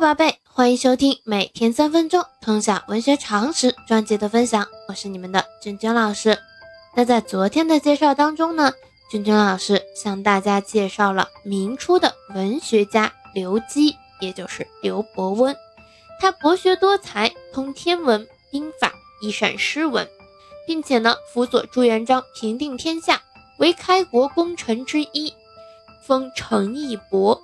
宝贝，欢迎收听每天三分钟通晓文学常识专辑的分享，我是你们的君君老师。那在昨天的介绍当中呢，君君老师向大家介绍了明初的文学家刘基，也就是刘伯温。他博学多才，通天文、兵法，一善诗文，并且呢辅佐朱元璋平定天下，为开国功臣之一，封成义伯。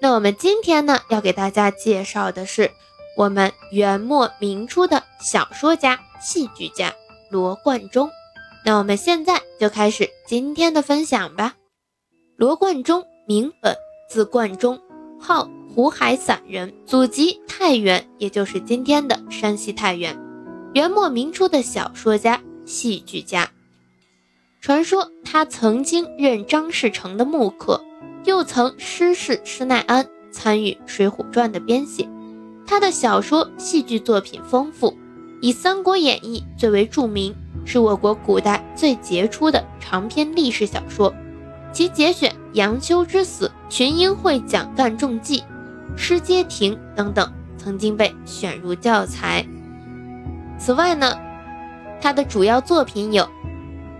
那我们今天呢，要给大家介绍的是我们元末明初的小说家、戏剧家罗贯中。那我们现在就开始今天的分享吧。罗贯中，名本，字贯中，号湖海散人，祖籍太原，也就是今天的山西太原。元末明初的小说家、戏剧家。传说他曾经任张士诚的幕客。又曾师事施耐庵，参与《水浒传》的编写。他的小说、戏剧作品丰富，以《三国演义》最为著名，是我国古代最杰出的长篇历史小说。其节选《杨修之死》《群英会蒋干中记》《失街亭》等等，曾经被选入教材。此外呢，他的主要作品有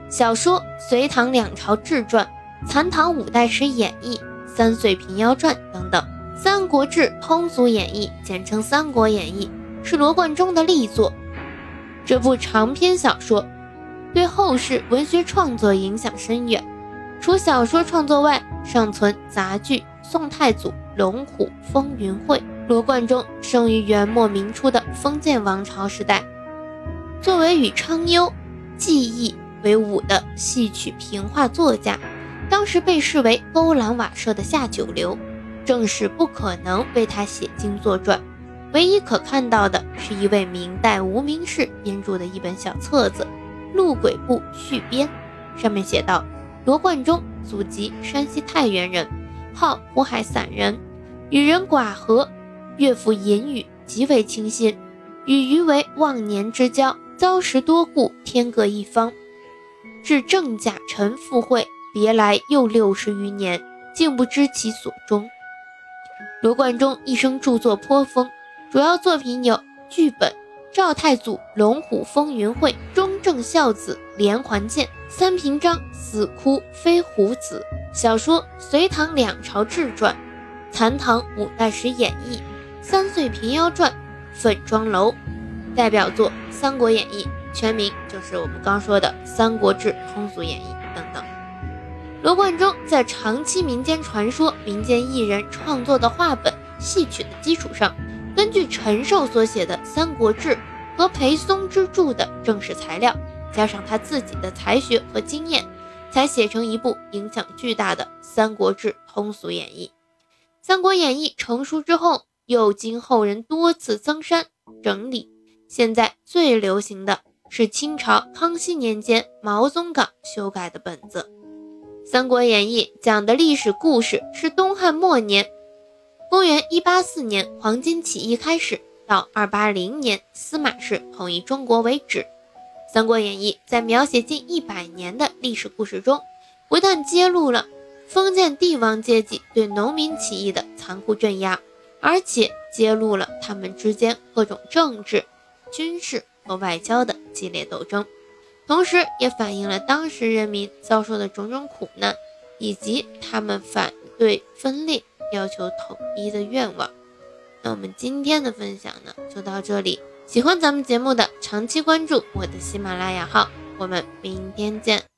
小说《隋唐两朝志传》。《残唐五代史演义》《三岁平妖传》等等，《三国志通俗演义》简称《三国演义》，是罗贯中的力作。这部长篇小说对后世文学创作影响深远。除小说创作外，尚存杂剧《宋太祖》《龙虎风云会》。罗贯中生于元末明初的封建王朝时代，作为与昌幽、纪忆为伍的戏曲评话作家。当时被视为勾栏瓦舍的下九流，正是不可能为他写经作传。唯一可看到的是一位明代无名氏编著的一本小册子《陆轨部续编》，上面写道：罗贯中祖籍山西太原人，号湖海散人，与人寡合，岳父尹宇极为倾心，与余为忘年之交，遭时多故，天各一方，至郑甲辰赴会。别来又六十余年，竟不知其所终。罗贯中一生著作颇丰，主要作品有剧本《赵太祖龙虎风云会》《中正孝子连环剑》《三平章死哭飞虎子》小说《隋唐两朝志传》《残唐五代史演义》《三岁平妖传》《粉妆楼》代表作《三国演义》，全名就是我们刚说的《三国志通俗演义》等等。罗贯中在长期民间传说、民间艺人创作的话本、戏曲的基础上，根据陈寿所写的《三国志》和裴松之著的正史材料，加上他自己的才学和经验，才写成一部影响巨大的《三国志通俗演义》。《三国演义》成书之后，又经后人多次增删整理，现在最流行的是清朝康熙年间毛宗岗修改的本子。《三国演义》讲的历史故事是东汉末年，公元一八四年黄巾起义开始，到二八零年司马氏统一中国为止。《三国演义》在描写近一百年的历史故事中，不但揭露了封建帝王阶级对农民起义的残酷镇压，而且揭露了他们之间各种政治、军事和外交的激烈斗争。同时，也反映了当时人民遭受的种种苦难，以及他们反对分裂、要求统一的愿望。那我们今天的分享呢，就到这里。喜欢咱们节目的，长期关注我的喜马拉雅号。我们明天见。